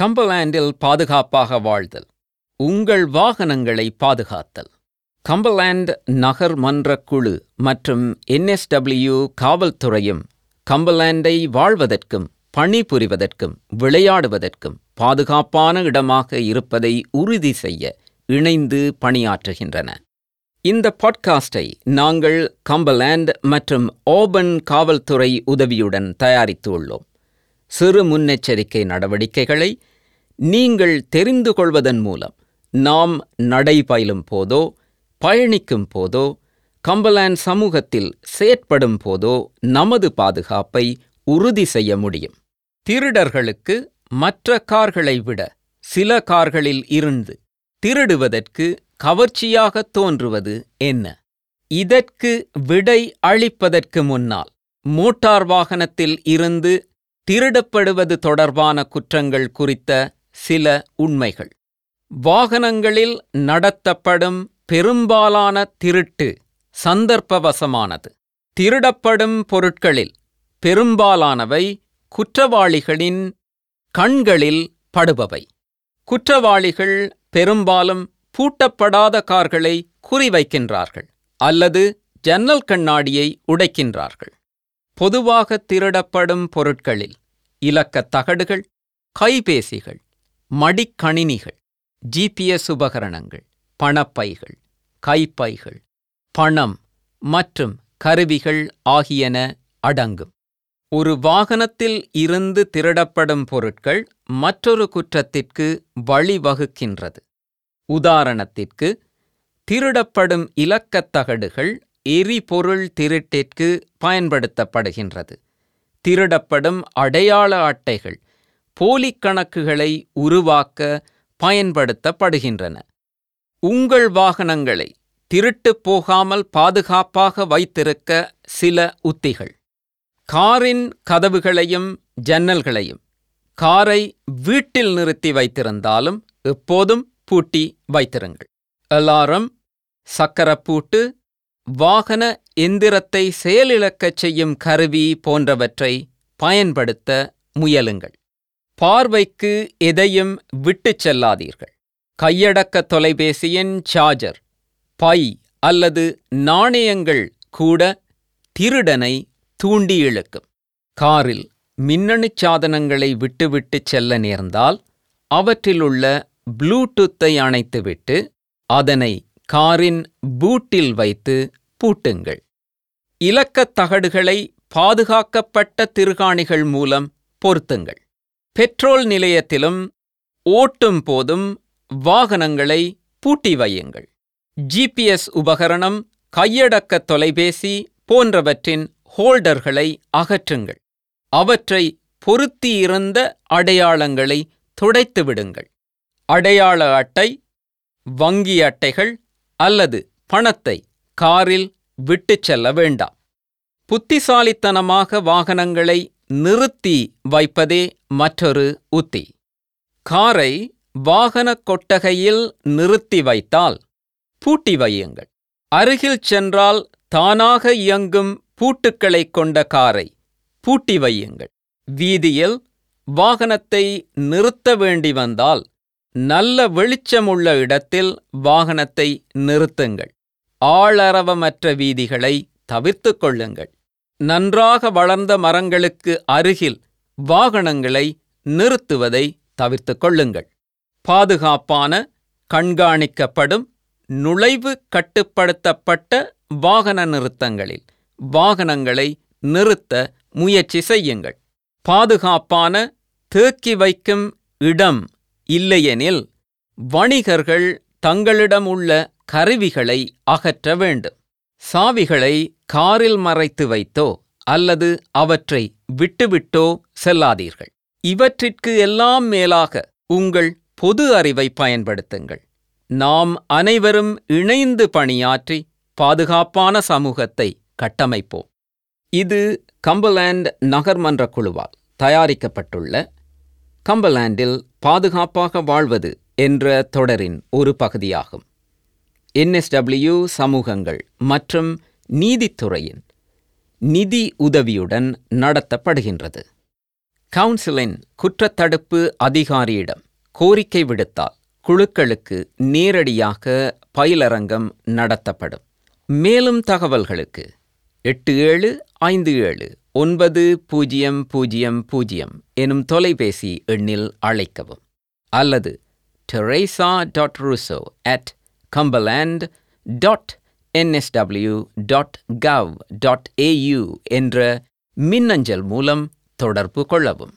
கம்பலேண்டில் பாதுகாப்பாக வாழ்தல். உங்கள் வாகனங்களை பாதுகாத்தல். கம்பலேண்ட் நகர் மன்ற குழு மற்றும் என்எஸ்டபிள்யூ காவல்துறையும் கம்பலேண்டை வாழ்வதற்கும் பணிபுரிவதற்கும் விளையாடுவதற்கும் பாதுகாப்பான இடமாக இருப்பதை உறுதி செய்ய இணைந்து பணியாற்றுகின்றன. இந்த பாட்காஸ்டை நாங்கள் கம்பலேண்ட் மற்றும் ஓபன் காவல்துறை உதவியுடன் தயாரித்து உள்ளோம் சிறு முன்னெச்சரிக்கை நடவடிக்கைகளை நீங்கள் தெரிந்து கொள்வதன் மூலம் நாம் நடைபயிலும் போதோ பயணிக்கும் போதோ கம்பலான் சமூகத்தில் செயற்படும் போதோ நமது பாதுகாப்பை உறுதி செய்ய முடியும். திருடர்களுக்கு மற்ற கார்களை விட சில கார்களில் இருந்து திருடுவதற்கு கவர்ச்சியாக தோன்றுவது என்ன? இதற்கு விடை அளிப்பதற்கு முன்னால் மோட்டார் வாகனத்தில் இருந்து திருடப்படுவது தொடர்பான குற்றங்கள் குறித்த சில உண்மைகள். வாகனங்களில் நடத்தப்படும் பெரும்பாலான திருட்டு சந்தர்ப்பவசமானது. திருடப்படும் பொருட்களில் பெரும்பாலானவை குற்றவாளிகளின் கண்களில் படுபவை. குற்றவாளிகள் பெரும்பாலும் பூட்டப்படாத கார்களை குறிவைக்கின்றார்கள் அல்லது ஜன்னல் கண்ணாடியை உடைக்கின்றார்கள். பொதுவாக திருடப்படும் பொருட்களில் இலக்கத் தகடுகள் கைபேசிகள் மடிக்கணினிகள் ஜிபிஎஸ் உபகரணங்கள் பணப்பைகள் கைப்பைகள் பணம் மற்றும் கருவிகள் ஆகியன அடங்கும். ஒரு வாகனத்தில் இருந்து திருடப்படும் பொருட்கள் மற்றொரு குற்றத்திற்கு வழிவகுக்கின்றது. உதாரணத்திற்கு திருடப்படும் இலக்கத் தகடுகள் எரிபொருள் திருட்டிற்கு பயன்படுத்தப்படுகின்றது. திருடப்படும் அடையாள அட்டைகள் போலி கணக்குகளை உருவாக்க பயன்படுத்தப்படுகின்றன. உங்கள் வாகனங்களை திருட்டு போகாமல் பாதுகாப்பாக வைத்திருக்க சில உத்திகள். காரின் கதவுகளையும் ஜன்னல்களையும் காரை வீட்டில் நிறுத்தி வைத்திருந்தாலும் எப்போதும் பூட்டி வைத்திருங்கள். அலாரம் சக்கரப்பூட்டு வாகன எந்திரத்தை செயலிழக்கச் செய்யும் கருவி போன்றவற்றை பயன்படுத்த முயலுங்கள். பார்வைக்கு எதையும் விட்டுச் செல்லாதீர்கள். கையடக்க தொலைபேசியின் சார்ஜர் பை அல்லது நாணயங்கள் கூட திருடனை தூண்டி இழுக்கும். காரில் மின்னணு சாதனங்களை விட்டுவிட்டு செல்ல நேர்ந்தால் அவற்றிலுள்ள ப்ளூடூத்தை அணைத்துவிட்டு அதனை காரின் பூட்டில் வைத்து பூட்டுங்கள். இலக்கத் தகடுகளை பாதுகாக்கப்பட்ட திருகாணிகள் மூலம் பொருத்துங்கள். பெட்ரோல் நிலையத்திலும் ஓட்டும் போதும் வாகனங்களை பூட்டி வையுங்கள். ஜிபிஎஸ் உபகரணம் கையடக்க தொலைபேசி போன்றவற்றின் ஹோல்டர்களை அகற்றுங்கள். அவற்றை பொருத்தியிருந்த அடையாளங்களை துடைத்து விடுங்கள். அடையாள அட்டை வங்கி அட்டைகள் அல்லது பணத்தை காரில் விட்டுச் செல்ல வேண்டாம். புத்திசாலித்தனமாக வாகனங்களை நிறுத்தி வைப்பதே மற்றொரு உத்தி. காரை வாகன கொட்டகையில் நிறுத்தி வைத்தால் பூட்டி வையுங்கள். அருகில் சென்றால் தானாக இயங்கும் பூட்டுக்களைக் கொண்ட காரை பூட்டி வையுங்கள். வீதியில் வாகனத்தை நிறுத்த வேண்டி வந்தால் நல்ல வெளிச்சமுள்ள இடத்தில் வாகனத்தை நிறுத்துங்கள். ஆளரவமற்ற வீதிகளை தவிர்த்து கொள்ளுங்கள். நன்றாக வளர்ந்த மரங்களுக்கு அருகில் வாகனங்களை நிறுத்துவதை தவிர்த்து கொள்ளுங்கள். பாதுகாப்பான கண்காணிக்கப்படும் நுழைவு கட்டுப்படுத்தப்பட்ட வாகன நிறுத்தங்களில் வாகனங்களை நிறுத்த முயற்சி செய்யுங்கள். பாதுகாப்பான தேக்கி வைக்கும் இடம் இல்லையெனில் வணிகர்கள் தங்களிடம் உள்ள கருவிகளை அகற்ற வேண்டும். சாவிகளை காரில் மறைத்து வைத்தோ அல்லது அவற்றை விட்டுவிட்டோ செல்லாதீர்கள். இவற்றிற்கு எல்லாம் மேலாக உங்கள் பொது அறிவை பயன்படுத்துங்கள். நாம் அனைவரும் இணைந்து பணியாற்றி பாதுகாப்பான சமூகத்தை கட்டமைப்போம். இது கம்பலேண்ட் நகர்மன்ற குழுவால் தயாரிக்கப்பட்டுள்ள கம்பலாண்டில் பாதுகாப்பாக வாழ்வது என்ற தொடரின் ஒரு பகுதியாகும். என்எஸ்டபிள்யூ சமூகங்கள் மற்றும் நீதித்துறையின் நிதி உதவியுடன் நடத்தப்படுகின்றது. கவுன்சிலின் குற்றத்தடுப்பு அதிகாரியிடம் கோரிக்கை விடுத்தால் குழுக்களுக்கு நேரடியாக பயிலரங்கம் நடத்தப்படும். மேலும் தகவல்களுக்கு எட்டு ஏழு ஐந்து ஏழு ஒன்பது பூஜ்ஜியம் பூஜ்ஜியம் பூஜ்ஜியம் எனும் தொலைபேசி எண்ணில் அழைக்கவும். அல்லது Teresa dot Russo at Cumberland dot NSW dot gov dot AU என்ற மின்னஞ்சல் மூலம் தொடர்பு கொள்ளவும்.